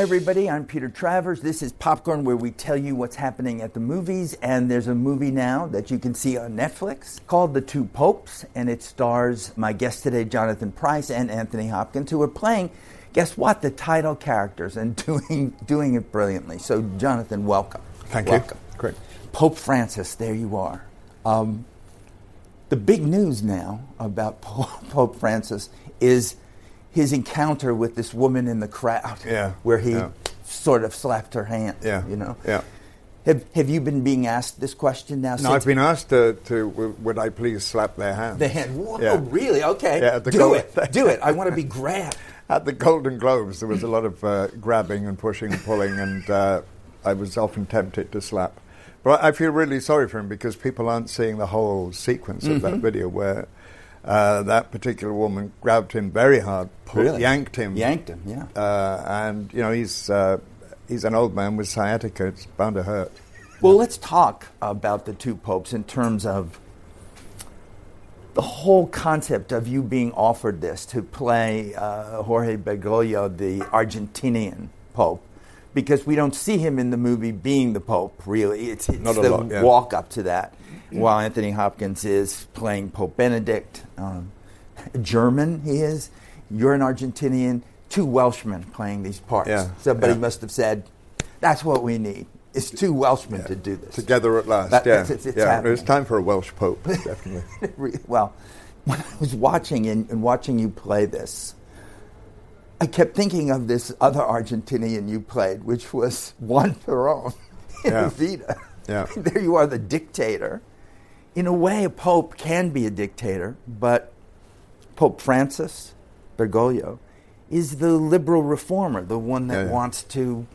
Hi, everybody. I'm Peter Travers. This is Popcorn, where we tell you what's happening at the movies. And there's a movie now that you can see on Netflix called The Two Popes, and it stars my guest today, Jonathan Pryce, and Anthony Hopkins, who are playing, guess what, the title characters and doing, doing it brilliantly. So, Jonathan, welcome. Thank welcome. you. Great. Pope Francis, there you are. Um, the big news now about Pope Francis is his encounter with this woman in the crowd, yeah, where he yeah. sort of slapped her hand. Yeah, you know. Yeah. Have, have you been being asked this question now? No, I've been asked to, to, would I please slap their hand? The hand. Whoa, yeah. really? Okay. Yeah, do it. Do it. I want to be grabbed. At the Golden Globes, there was a lot of uh, grabbing and pushing and pulling, and uh, I was often tempted to slap. But I feel really sorry for him because people aren't seeing the whole sequence of Mm-hmm. that video where uh, that particular woman grabbed him very hard, pulled, Really? yanked him, Yanked him. Yeah. uh, and you know he's uh, he's an old man with sciatica. It's bound to hurt. Well, let's talk about the two popes in terms of the whole concept of you being offered this to play uh, Jorge Bergoglio, the Argentinian pope, because we don't see him in the movie being the pope. Really, it's, it's the lot, yeah. walk up to that. While Anthony Hopkins is playing Pope Benedict, um, German he is. You're an Argentinian. Two Welshmen playing these parts. Yeah, Somebody yeah. must have said, "That's what we need." It's two Welshmen to do this. Together at last, That- yeah. it's- it's- it's yeah. happening. It's time for a Welsh Pope, definitely. Well, when I was watching and, and watching you play this, I kept thinking of this other Argentinian you played, which was Juan Perón in Yeah. Evita. Yeah. there you are, the dictator. In a way, a pope can be a dictator, but Pope Francis Bergoglio is the liberal reformer, the one that Yeah, wants to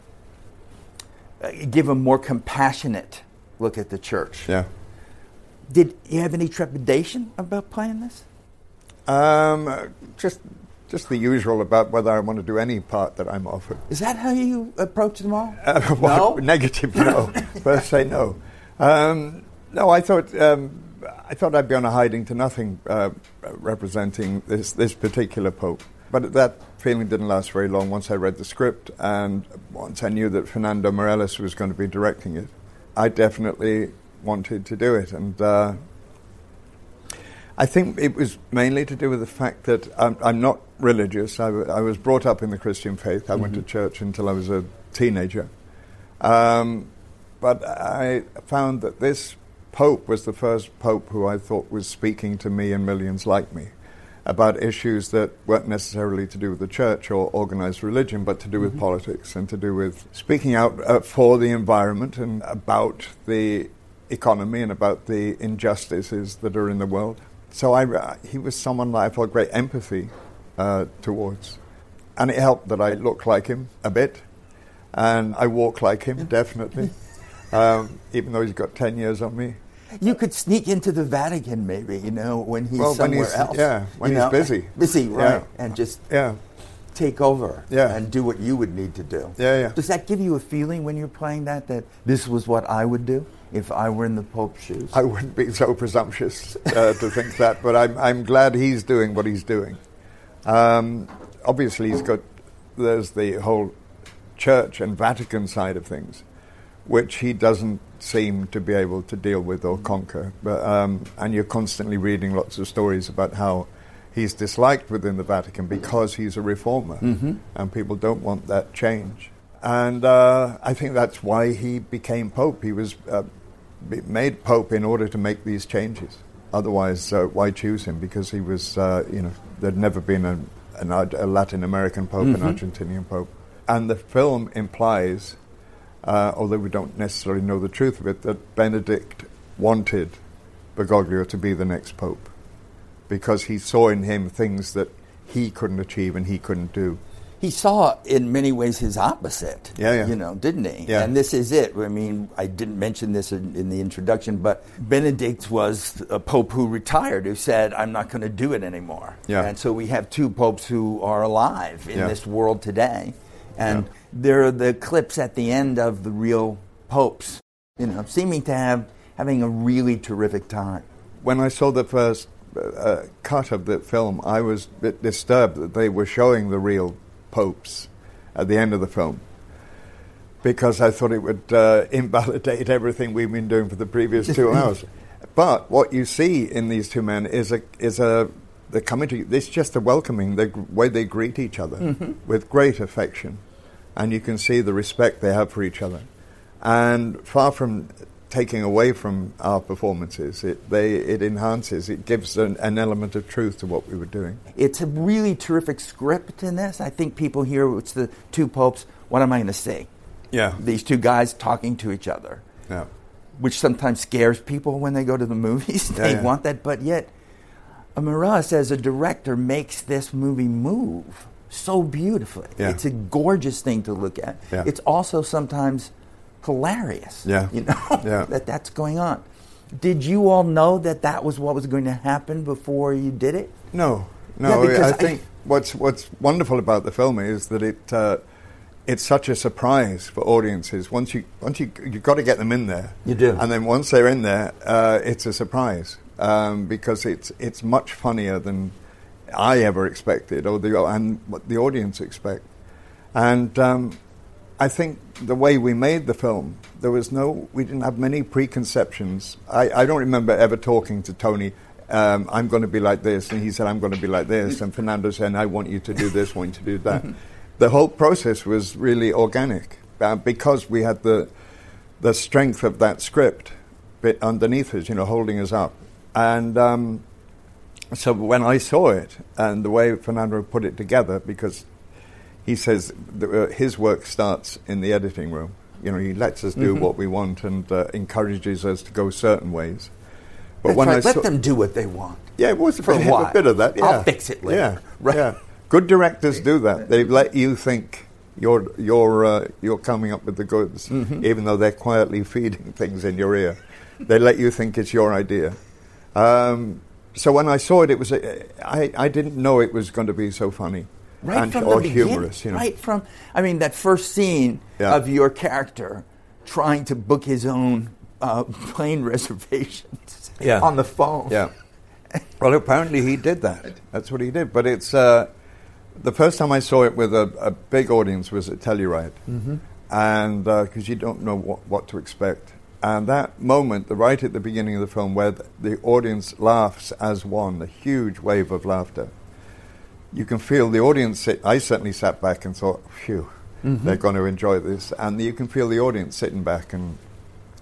uh, give a more compassionate look at the church. Yeah. Did you have any trepidation about playing this? Um, uh, just, just the usual about whether I want to do any part that I'm offered. Is that how you approach them all? Uh, well, No? Negative, no. First, say no. Um, no, I thought um, I thought I'd be on a hiding to nothing uh, representing this this particular pope. But that feeling didn't last very long. Once I read the script and once I knew that Fernando Meirelles was going to be directing it, I definitely wanted to do it. And uh, I think it was mainly to do with the fact that I'm, I'm not religious. I, w- I was brought up in the Christian faith. I went to church until I was a teenager. Um, but I found that this Pope was the first Pope who I thought was speaking to me and millions like me about issues that weren't necessarily to do with the church or organized religion, but to do with politics and to do with speaking out uh, for the environment and about the economy and about the injustices that are in the world. So I, uh, he was someone that I felt great empathy uh, towards. And it helped that I look like him a bit, and I walk like him, definitely, um, even though he's got 10 years on me. You could sneak into the Vatican, maybe, you know, when he's Well, when somewhere he's- else. yeah, when he's know? busy. Busy, right. Yeah. And just Yeah, take over Yeah. and do what you would need to do. Yeah, yeah. Does that give you a feeling when you're playing that, that this was what I would do if I were in the Pope's shoes? I wouldn't be so presumptuous uh, to think that, but I'm, I'm glad he's doing what he's doing. Um, obviously, he's got, there's the whole church and Vatican side of things, which he doesn't seem to be able to deal with or conquer. But, um, and you're constantly reading lots of stories about how he's disliked within the Vatican because he's a reformer, and people don't want that change. And uh, I think that's why he became pope. He was uh, made pope in order to make these changes. Otherwise, uh, why choose him? Because he was, uh, you know, there'd never been a, an, a Latin American pope, an Argentinian pope. And the film implies, uh, although we don't necessarily know the truth of it, that Benedict wanted Bergoglio to be the next pope because he saw in him things that he couldn't achieve and he couldn't do. he saw in many ways his opposite. Yeah, yeah. You know, didn't he? Yeah. And this is it. I mean, I didn't mention this in, in the introduction, but Benedict was a pope who retired, who said, "I'm not going to do it anymore." Yeah. And so we have two popes who are alive in Yeah. this world today, and Yeah. There are the clips at the end of the real popes, you know, seeming to have having a really terrific time. when I saw the first uh, cut of the film, I was a bit disturbed that they were showing the real popes at the end of the film because I thought it would uh, invalidate everything we've been doing for the previous two hours. But what you see in these two men is a is a the coming to it's just a welcoming the way they greet each other mm-hmm. with great affection, and you can see the respect they have for each other, and far from taking away from our performances. It, they, it enhances, it gives an, an, element of truth to what we were doing. It's a really terrific script in this. I think people hear it's the two popes. What am I going to say? Yeah. These two guys talking to each other. Yeah. Which sometimes scares people when they go to the movies. they yeah, yeah. want that, but yet, Meirelles, as a director, makes this movie move so beautifully. Yeah. It's a gorgeous thing to look at. It's also sometimes hilarious. Yeah. You know yeah. that that's going on. Did you all know that that was what was going to happen before you did it? No, no. Yeah, I think I, what's what's wonderful about the film is that it uh, it's such a surprise for audiences. Once you once you you've got to get them in there. You do. And then once they're in there, uh, it's a surprise um, because it's it's much funnier than I ever expected, or the and what the audience expect. And um, I think the way we made the film, there was no, we didn't have many preconceptions. I, I don't remember ever talking to Tony, um, I'm going to be like this, and he said, I'm going to be like this, and Fernando said, I want you to do this, I want you to do that. the whole process was really organic uh, because we had the, the strength of that script bit underneath us, you know, holding us up. And um, so when I saw it, and the way Fernando put it together, because he says uh, his work starts in the editing room. You know, he lets us do mm-hmm. what we want and uh, encourages us to go certain ways. But That's when right. I let them do what they want. Yeah, it was for a, bit, a bit of that. Yeah. I'll fix it later. Yeah, right. Yeah. Good directors do that. They let you think you're you're uh, you're coming up with the goods, mm-hmm. even though they're quietly feeding things in your ear. they let you think it's your idea. Um, so when I saw it, it was a, I, I didn't know it was going to be so funny right and, from or the humorous, you know. right from. I mean, that first scene yeah. of your character trying to book his own uh, plane reservations yeah. on the phone. Yeah. well, apparently he did that. That's what he did. But it's uh, the first time I saw it with a, a big audience was at Telluride, mm-hmm. and because uh, you don't know what, what to expect. And that moment, the right at the beginning of the film, where the, audience laughs as one, a huge wave of laughter you can feel the audience. Sit, I certainly sat back and thought, "Phew, mm-hmm. they're going to enjoy this," and you can feel the audience sitting back and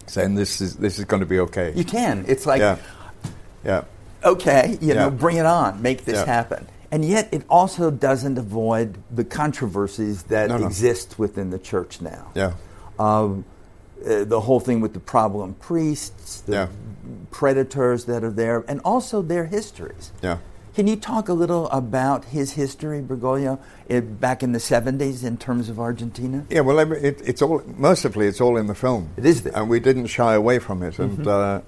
saying, "This is this is going to be okay." You can. It's like, yeah, yeah. okay, you yeah. know, bring it on, make this yeah. happen. And yet, it also doesn't avoid the controversies that no, no. exist within the church now. Yeah. Um, uh, the whole thing with the problem priests, the yeah. predators that are there, and also their histories. Yeah. Can you talk a little about his history, Bergoglio, it, back in the 70s in terms of Argentina? Yeah, well, it, it's all, mercifully, it's all in the film. It is there. And we didn't shy away from it. Mm-hmm. And uh,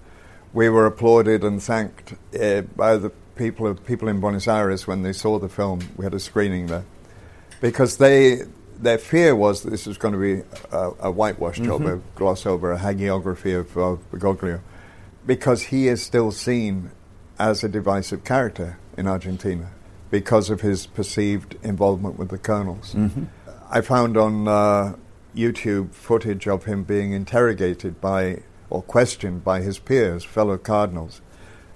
we were applauded and thanked uh, by the people, of, people in Buenos Aires when they saw the film. We had a screening there. Because they, their fear was that this was going to be a, a whitewash mm-hmm. job, a gloss over, a hagiography of uh, Bergoglio. Because he is still seen as a divisive character in Argentina because of his perceived involvement with the colonels. Mm-hmm. I found on uh, YouTube footage of him being interrogated by or questioned by his peers, fellow cardinals,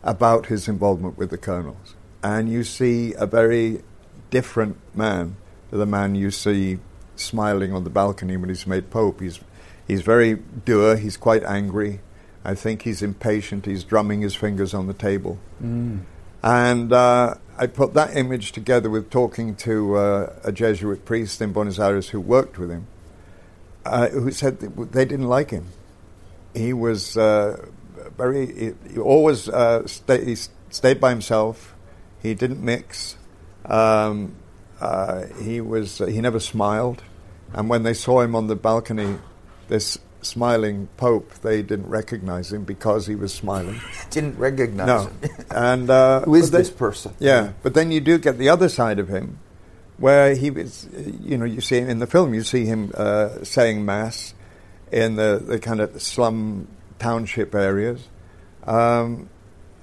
about his involvement with the colonels. And you see a very different man to the man you see smiling on the balcony when he's made pope. He's, he's very dour, he's quite angry. I think he's impatient, he's drumming his fingers on the table. Mm. And uh, I put that image together with talking to uh, a Jesuit priest in Buenos Aires who worked with him, uh, who said they didn't like him. He was uh, very, he, he always uh, stay, he stayed by himself. He didn't mix. Um, uh, he was, he never smiled. And when they saw him on the balcony, this smiling Pope, they didn't recognize him because he was smiling. didn't recognize no. him. and uh, who is this person? Yeah, but then you do get the other side of him, where he was. You know, you see him in the film. You see him uh, saying mass in the, the kind of slum township areas, um,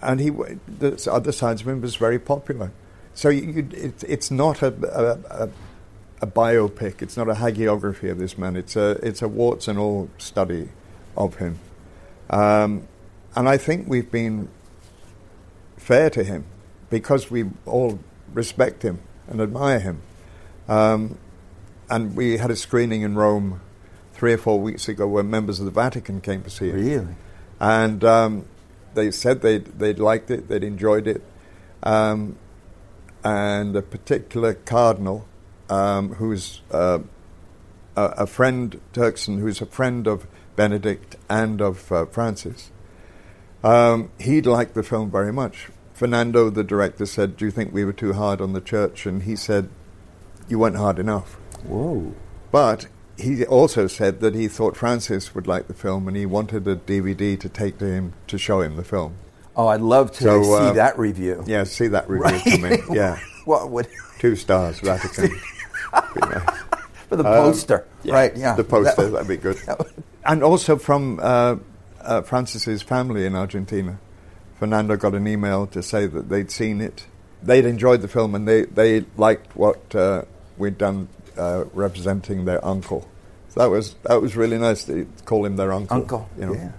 and he the other side of him was very popular. So you, it, it's not a, a, a a biopic. It's not a hagiography of this man. It's a it's a warts and all study of him, um, and I think we've been fair to him because we all respect him and admire him. Um, and we had a screening in Rome three or four weeks ago where members of the Vatican came to see it. Really? And um, they said they'd, they'd liked it, they'd enjoyed it. Um, and a particular cardinal um, who's uh, a, a, friend, Turkson, who's a friend of Benedict and of uh, Francis, um, he liked the film very much. Fernando, the director, said, Do you think we were too hard on the church? And he said, You weren't hard enough. Whoa. But he also said that he thought Francis would like the film and he wanted a DVD to take to him to show him the film. Oh, I'd love to so, see uh, that review. Yeah, see that review right? Yeah. what would Two stars, Vatican. nice. For the poster, um, yeah, right? Yeah, the poster that, would be good. and also from uh, uh, Francis's family in Argentina. Fernando got an email to say that they'd seen it, they'd enjoyed the film, and they, they liked what uh, we'd done uh, representing their uncle. So that was that was really nice to call him their uncle. Uncle, you know? yeah.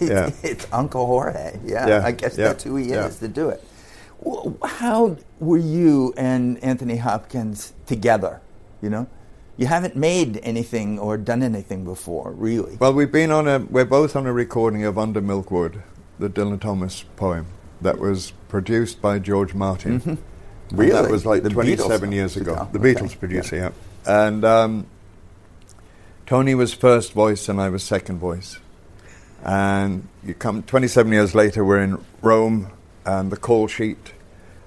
yeah. it's Uncle Jorge. Yeah, yeah. I guess yeah. that's who he is to do it. How were you and Anthony Hopkins together? You know, you haven't made anything or done anything before, really. Well, we've been on a. We're both on a recording of Under Milkwood the Dylan Thomas poem that was produced by George Martin. Mm-hmm. Really? that was like the 27 Beatles years ago. The Beatles okay. producer, yeah. yeah. And um, Tony was first voice and I was second voice. And you come 27 years later, we're in Rome, and the call sheet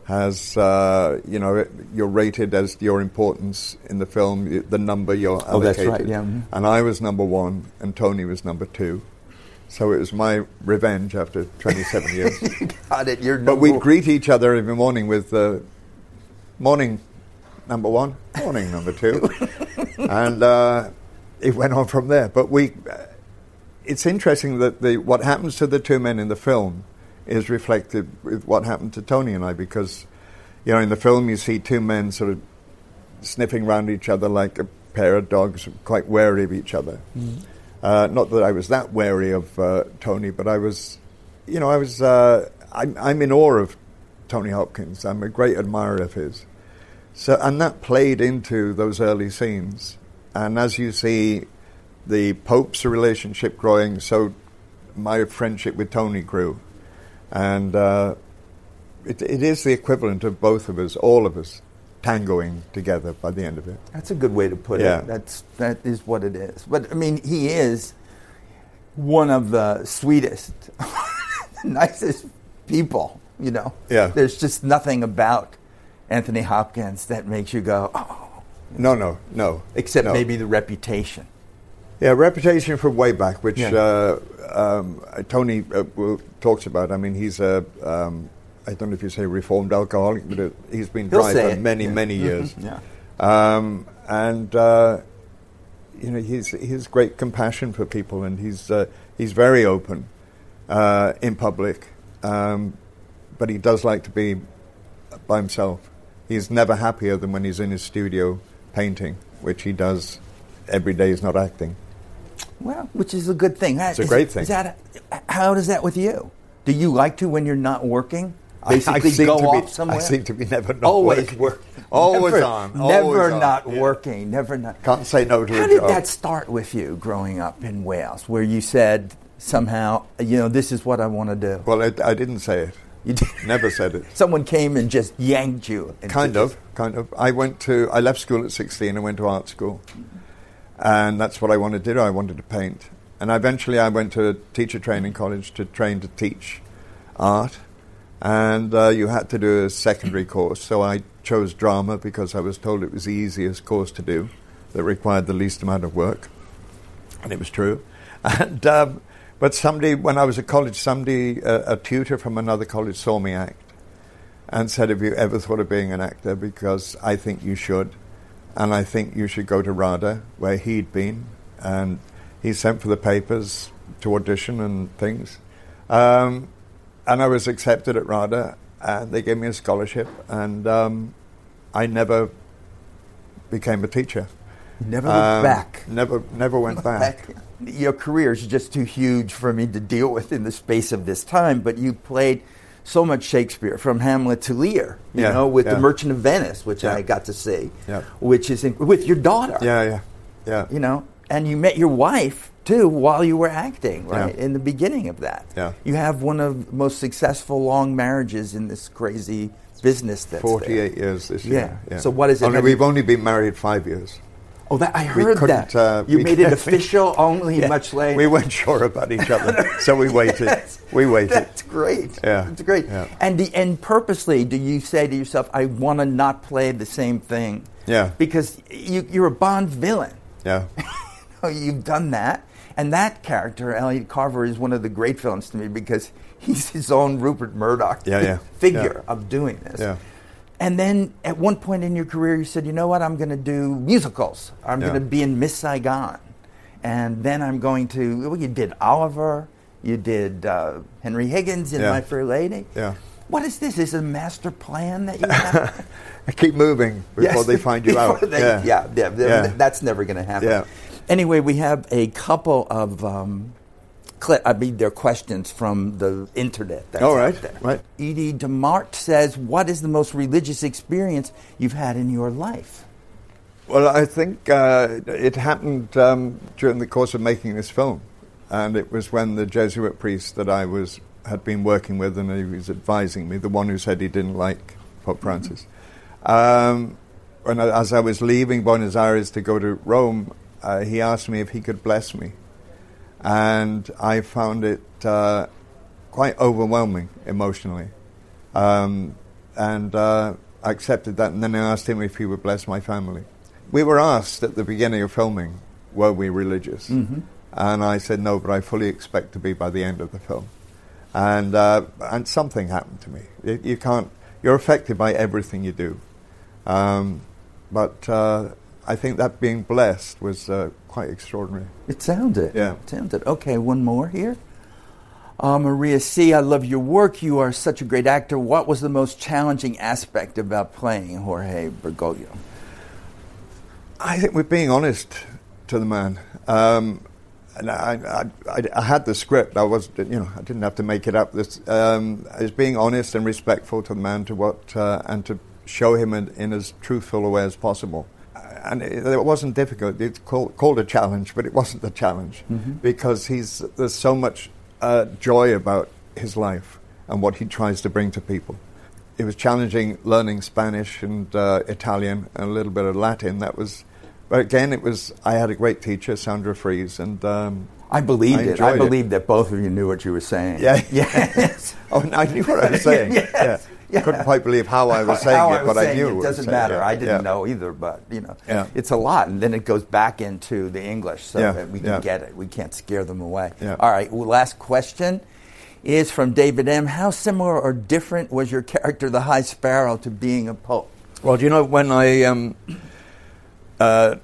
has, uh, you know, you're rated as your importance in the film, the number you're allocated. Oh, that's right, yeah. Mm-hmm. And I was number one, and Tony was number two. So it was my revenge after 27 years. Got it. You're but we'd greet each other every morning with uh, morning number one, morning number two, and uh, it went on from there. But we, uh, it's interesting that the what happens to the two men in the film is reflected with what happened to Tony and I because, you know, in the film you see two men sort of sniffing around each other like a pair of dogs, quite wary of each other. Mm-hmm. Uh, not that I was that wary of uh, Tony, but I was, you know, I was. Uh, I'm, I'm, in awe of Tony Hopkins. I'm a great admirer of his. So, and that played into those early scenes. And as you see, the Pope's relationship growing, so my friendship with Tony grew, and uh, it, it is the equivalent of both of us, all of us, tangoing together by the end of it. That's a good way to put yeah. it. That's that is what it is. But I mean, he is one of the sweetest, nicest people. You know, yeah. There's just nothing about Anthony Hopkins that makes you go, oh. No, no, no. Except no. maybe the reputation. Yeah, reputation from way back, which yeah. uh, um, Tony uh, talks about. I mean, he's a um, I don't know if you say reformed alcoholic, but he's been dry for many, yeah. many mm-hmm. years. yeah. Um, and uh, you know, he's he's great compassion for people, and he's uh, he's very open uh, in public, um, but he does like to be by himself. He's never happier than when he's in his studio painting, which he does every day. He's not acting. Well, which is a good thing. It's is, a great thing. That a, how does that with you? Do you like to when you're not working? basically go off be, somewhere? I seem to be never not always working. Work, always never, on. Never always not on. working. Never not. Can't say no to How did job. that start with you growing up in Wales, where you said somehow, you know, this is what I want to do? Well, I, I didn't say it. You did? Never said it. Someone came and just yanked you. Kind of, kind of. I went to. I left school at sixteen and went to art school, and that's what I wanted to do. I wanted to paint, and eventually I went to a teacher training college to train to teach art and uh, you had to do a secondary course. So I chose drama because I was told it was the easiest course to do, that required the least amount of work, and it was true. And um, but somebody, when I was at college, somebody, uh, a tutor from another college, saw me act, and said, "Have you ever thought of being an actor? Because I think you should, and I think you should go to RADA, where he'd been, and he sent for the papers to audition and things." Um, and I was accepted at RADA, and they gave me a scholarship, and um, I never became a teacher. Never looked Um, back. Never, never went back. Your career is just too huge for me to deal with in the space of this time, but you played so much Shakespeare from Hamlet to Lear, you Yeah, know, with yeah. The Merchant of Venice, which Yeah. I got to see, Yeah. which is in, with your daughter, Yeah, yeah, yeah. you know, and you met your wife too while you were acting, right? In the beginning of that. Yeah. You have one of the most successful long marriages in this crazy business that's there. 48 years this year. Yeah. So what is it? Only, we've only been married five years. Oh, that I heard that. uh, you made it official only Yeah. much later. We weren't sure about each other, so we waited. That's- we waited. That's great. Yeah. It's great. Yeah. And the, and purposely, do you say to yourself, "I want to not play the same thing"? Yeah. Because you, you're a Bond villain. Yeah. You've done that, and that character, Elliot Carver, is one of the great films to me because he's his own Rupert Murdoch Yeah, yeah. figure Yeah. of doing this. Yeah. And then at one point in your career, you said, you know what, I'm going to do musicals. I'm Yeah. going to be in Miss Saigon. And then I'm going to, well, you did Oliver, you did uh, Henry Higgins in Yeah. My Fair Lady. Yeah. What is this? Is it a master plan that you have? I keep moving before Yes. they find you out. they- yeah. yeah, yeah, Yeah. that's never going to happen. Yeah. Anyway, we have a couple of, um, I mean, they're questions from the internet. That's All out right, there. right. Edie DeMart says, "What is the most religious experience you've had in your life?" Well, I think uh, it happened um, during the course of making this film, and it was when the Jesuit priest that I was had been working with, and he was advising me, the one who said he didn't like Pope Francis. Um, when I, as I was leaving Buenos Aires to go to Rome, uh, he asked me if he could bless me, and I found it uh, quite overwhelming emotionally. Um, and uh, I accepted that, and then I asked him if he would bless my family. We were asked at the beginning of filming, were we religious? Mm-hmm. And I said no, but I fully expect to be by the end of the film. And uh, and something happened to me. You, you can't. You're affected by everything you do. Um, but uh, I think that being blessed was uh, quite extraordinary. It sounded. Yeah. It sounded. Okay, one more here. Uh, Maria C., I love your work. You are such a great actor. What was the most challenging aspect about playing Jorge Bergoglio? I think we're being honest to the man. Um, and I, I, I, I had the script. I was, you know, I didn't have to make it up. This um, is being honest and respectful to the man, to what, uh, and to show him in, in as truthful a way as possible. And it, it wasn't difficult. It's called, called a challenge, but it wasn't a challenge because he's there's so much uh, joy about his life and what he tries to bring to people. It was challenging learning Spanish and uh, Italian and a little bit of Latin. That was, but again, it was. I had a great teacher, Sandra Fries, and um, I believed I it. I enjoyed it. believed that both of you knew what you were saying. Yeah. Yes. oh, I knew what I was saying. Yes. Yeah. Yeah. Couldn't quite believe how I was saying How it, was but I saying knew it. was doesn't matter. Yeah. I didn't Yeah. know either, but you know, Yeah. it's a lot, and then it goes back into the English, so that we can get it. We can't scare them away. All right. Well, last question is from David M. How similar or different was your character, the High Sparrow, to being a pope? Well, do you know when I um, uh,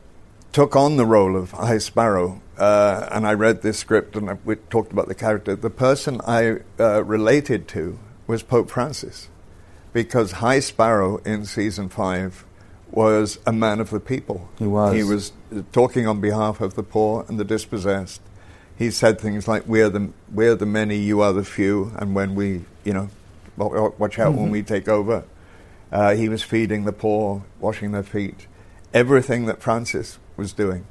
took on the role of High Sparrow uh, and I read this script and I, we talked about the character, the person I uh, related to was Pope Francis because High Sparrow in season five was a man of the people. He was. He was talking on behalf of the poor and the dispossessed. He said things like, "We're the we're the many, you are the few," and when we, you know, wa- wa- watch out when we take over. Uh, he was feeding the poor, washing their feet, everything that Francis was doing.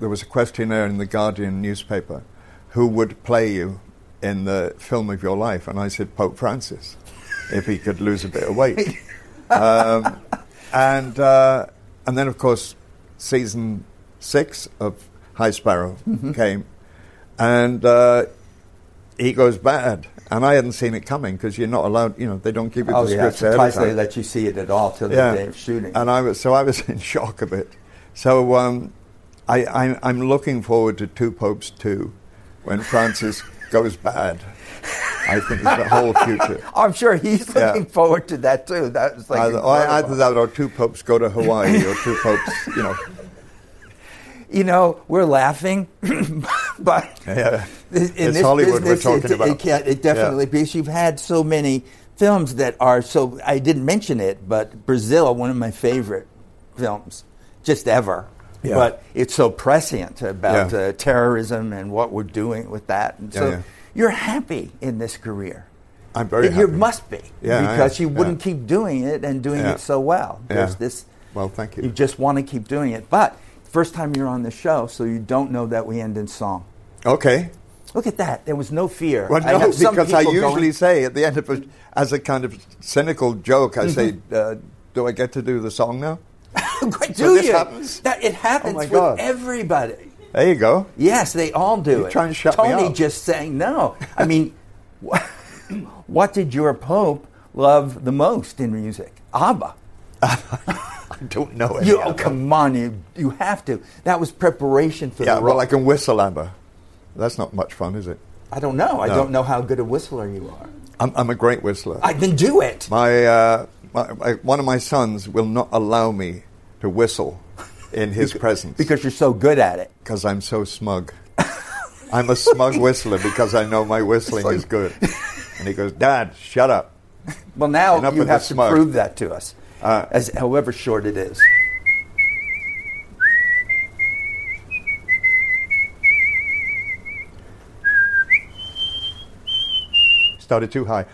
There was a questionnaire in the Guardian newspaper: who would play you in the film of your life? And I said Pope Francis, if he could lose a bit of weight. um, and uh, and then, of course, season six of High Sparrow came, and uh, he goes bad. And I hadn't seen it coming because you're not allowed. You know, they don't give you Oh the yeah, scripts twice they let you see it at all till the Yeah. day of shooting. And I was so I was in shock of it. So um, I, I, I'm looking forward to Two Popes Two, when Francis goes bad. I think it's the whole future. I'm sure he's Yeah. looking forward to that too. That was like Either, either that or two popes go to Hawaii, or two popes, you know. you know, we're laughing, but Yeah. in It's this Hollywood we're business, talking it, about. It, can't, it definitely Yeah. because you've had so many films that are so. I didn't mention it, but Brazil, one of my favorite films, just ever. Yeah. But it's so prescient about Yeah. uh, terrorism and what we're doing with that. And Yeah, so yeah. You're happy in this career. I'm very You must be. Yeah, because you wouldn't Yeah. keep doing it and doing Yeah. it so well. There's this. Well, thank you. You just want to keep doing it. But first time you're on the show, so you don't know that we end in song. Okay. Look at that. There was no fear. Well, I no, have because I usually going- say at the end of it, as a kind of cynical joke, I say, Mm-hmm. uh, "Do I get to do the song now?" So do this you? happens? That, it happens Oh with everybody. There you go. Yes, they all do You're it. trying to shut me Tony up. just saying no. I mean, what did your Pope love the most in music? ABBA. I don't know it. You, oh, come on, you you have to. That was preparation for Yeah, the well. I can whistle, Amber. That's not much fun, is it? I don't know. I don't know how good a whistler you are. I'm, I'm a great whistler. I then do it. my, uh, my, my one of my sons will not allow me to whistle in his presence because you're so good at it. because I'm so smug. I'm a smug whistler because I know my whistling is good. And he goes, Dad, shut up. Well, now Enough you have to smug. prove that to us, Uh, as however short it is. Started too high.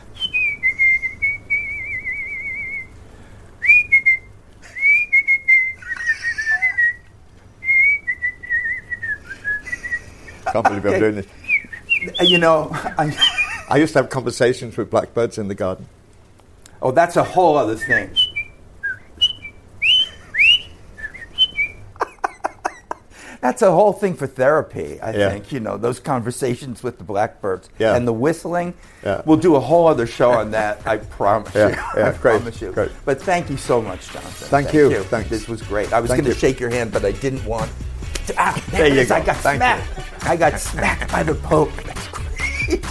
Can't believe I'm doing this. Uh, You know, I, I used to have conversations with blackbirds in the garden. oh, that's a whole other thing. That's a whole thing for therapy, I Yeah. think. You know, those conversations with the blackbirds Yeah. and the whistling. Yeah. We'll do a whole other show on that. I promise Yeah, you. yeah, I great, promise you. great. But thank you so much, Jonathan. Thank you. Thanks. This was great. I was going to shake your hand, but I didn't want. Ah, There you is. I got Thank you. smacked. I got smacked by the Pope. That's great.